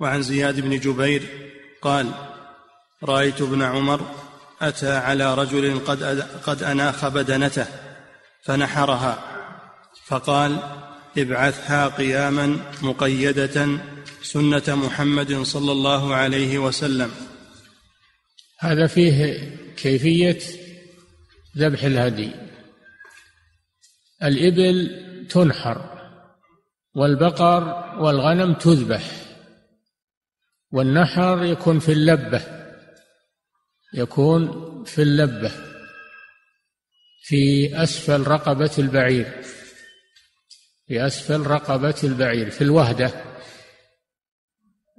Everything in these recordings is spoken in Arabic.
وعن زياد بن جبير قال رأيت ابن عمر أتى على رجل قد قد أناخ بدنته فنحرها فقال ابعثها قياما مقيدة سنة محمد صلى الله عليه وسلم. هذا فيه كيفية ذبح الهدي. الإبل تنحر والبقر والغنم تذبح. والنحر يكون في اللبة. يكون في اللبة. في أسفل رقبة البعير. في أسفل رقبة البعير. في الوهدة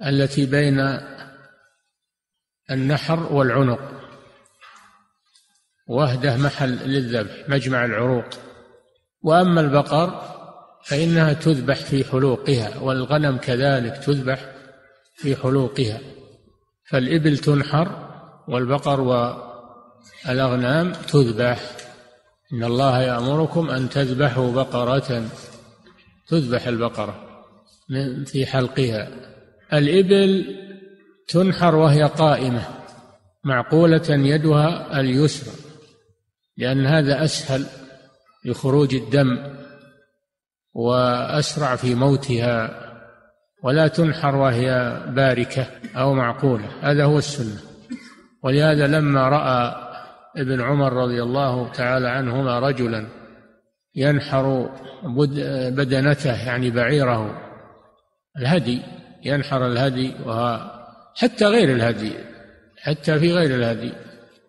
التي بين النحر والعنق. وهدة محل للذبح مجمع العروق. وأما البقر فإنها تذبح في حلوقها والغنم كذلك تذبح في حلوقها. فالإبل تنحر والبقر والأغنام تذبح. إن الله يأمركم أن تذبحوا بقرة تذبح البقرة من في حلقها. الإبل تنحر وهي قائمة معقولة يدها اليسرى لأن هذا أسهل لخروج الدم وأسرع في موتها. ولا تنحر وهي باركة أو معقولة. هذا هو السنة. ولهذا لما رأى ابن عمر رضي الله تعالى عنهما رجلا ينحر بدنته يعني بعيره الهدي ينحر الهدي حتى غير الهدي حتى في غير الهدي.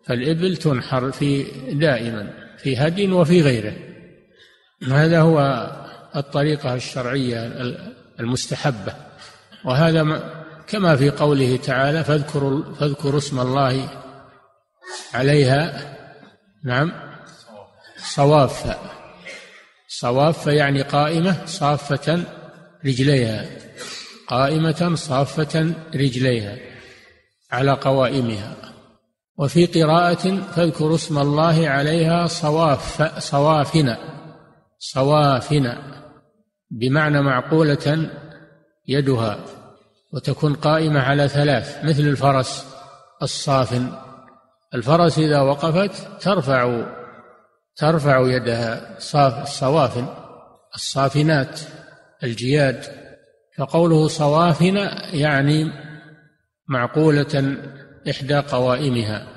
فالإبل تنحر في دائما في هدي وفي غيره. هذا هو الطريقة الشرعية المستحبة. وهذا كما في قوله تعالى فاذكروا فاذكروا اسم الله عليها نعم صواف صواف يعني قائمة صافة رجليها قائمة صافة رجليها على قوائمها. وفي قراءة فاذكروا اسم الله عليها صواف صوافن صوافن بمعنى معقولة يدها. وتكون قائمة على ثلاث مثل الفرس الصافن. الفرس إذا وقفت ترفع ترفع يدها صاف الصوافن الصافنات الجياد. فقوله صوافن يعني معقولة إحدى قوائمها.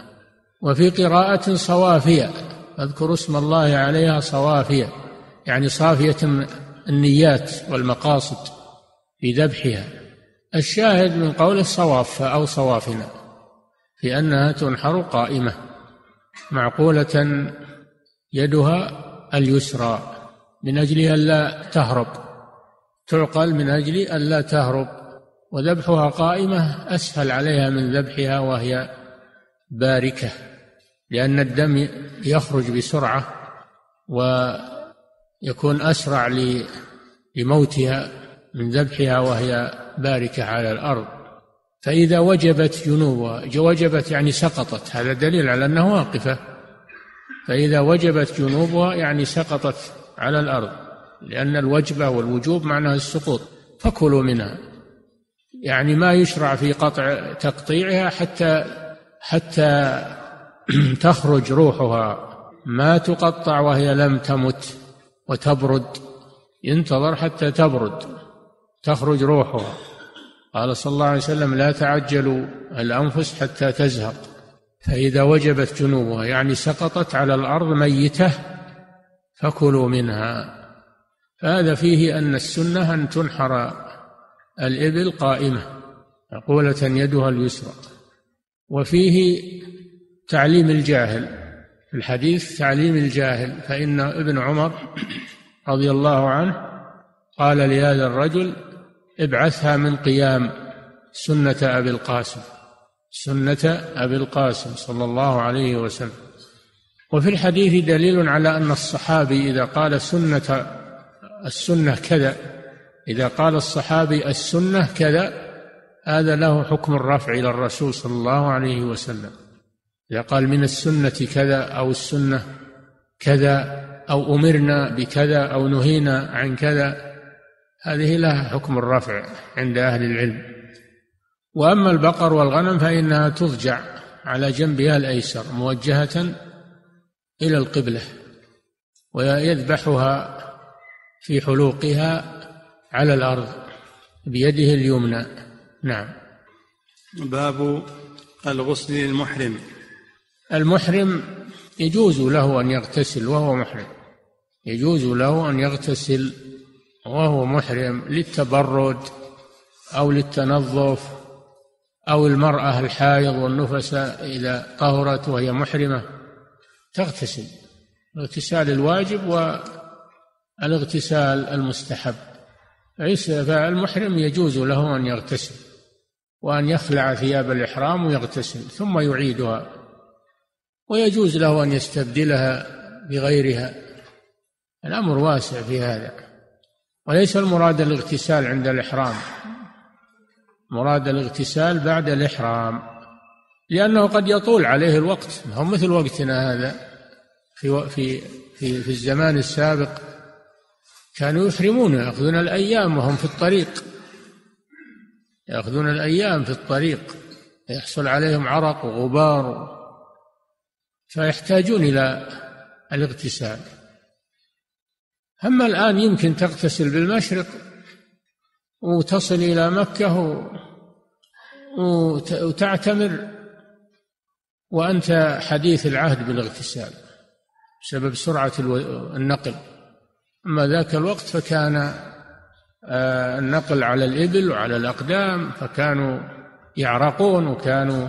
وفي قراءة صوافية اذكر اسم الله عليها صوافية يعني صافية النيات والمقاصد في ذبحها. الشاهد من قوله صواف أو صوافنا في أنها تنحر قائمة معقولة يدها اليسرى من أجل ألا تهرب تعقل من أجل ألا تهرب وذبحها قائمة أسهل عليها من ذبحها وهي باركة لأن الدم يخرج بسرعة ويكون أسرع لموتها من ذبحها وهي باركة على الأرض. فإذا وجبت جنوبها وجبت يعني سقطت هذا دليل على أنها واقفة. فإذا وجبت جنوبها يعني سقطت على الأرض لأن الوجبة والوجوب معناها السقوط. فكلوا منها. يعني ما يشرع في قطع تقطيعها حتى حتى تخرج روحها. ما تقطع وهي لم تمت وتبرد. ينتظر حتى تبرد تخرج روحها. قال صلى الله عليه وسلم لا تعجلوا الأنفس حتى تزهق فإذا وجبت جنوبها يعني سقطت على الأرض ميتة فكلوا منها. فهذا فيه أن السنة أن تنحر الإبل قائمة مقولة يدها اليسرى. وفيه تعليم الجاهل في الحديث تعليم الجاهل فإن ابن عمر رضي الله عنه قال لهذا الرجل ابعثها من قيام سنة أبي القاسم سنة أبي القاسم صلى الله عليه وسلم. وفي الحديث دليل على أن الصحابي إذا قال سنة السنة كذا إذا قال الصحابي السنة كذا هذا له حكم الرفع إلى الرسول صلى الله عليه وسلم. إذا قال من السنة كذا أو السنة كذا أو أمرنا بكذا أو نهينا عن كذا هذه لها حكم الرفع عند أهل العلم. وأما البقر والغنم فإنها تضجع على جنبها الأيسر موجهة إلى القبلة ويذبحها في حلوقها على الأرض بيده اليمنى. نعم. باب الغسل للمحرم المحرم يجوز له أن يغتسل وهو محرم. يجوز له أن يغتسل وهو محرم للتبرد أو للتنظف أو المرأة الحائض والنفساء إذا طهرت وهي محرمة تغتسل. الاغتسال الواجب والاغتسال المستحب. فالمحرم يجوز له أن يغتسل وأن يخلع ثياب الإحرام ويغتسل ثم يعيدها. ويجوز له أن يستبدلها بغيرها. الأمر واسع في هذا. وليس المراد الاغتسال عند الإحرام. مراد الاغتسال بعد الإحرام. لأنه قد يطول عليه الوقت. هو مثل وقتنا هذا. في في في, في الزمان السابق كانوا يحرمون يأخذون الأيام وهم في الطريق. يأخذون الأيام في الطريق. يحصل عليهم عرق وغبار. فيحتاجون إلى الاغتسال. أما الآن يمكن تغتسل بالمشرق وتصل إلى مكة وتعتمر وأنت حديث العهد بالاغتسال بسبب سرعة النقل. أما ذاك الوقت فكان آه، النقل على الإبل وعلى الأقدام فكانوا يعرقون وكانوا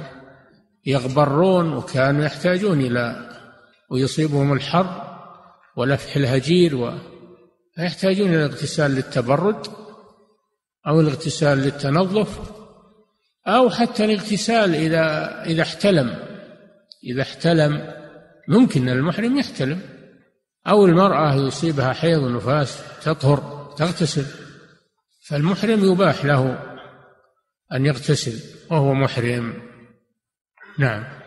يغبرون وكانوا يحتاجون إلى ويصيبهم الحر ولفح الهجير و فيحتاجون إلى الاغتسال للتبرد أو الاغتسال للتنظف أو حتى الاغتسال إذا إذا احتلم. إذا احتلم ممكن المحرم يحتلم أو المرأة يصيبها حيض ونفاس تطهر تغتسل فالمحرم يباح له أن يغتسل وهو محرم. نعم.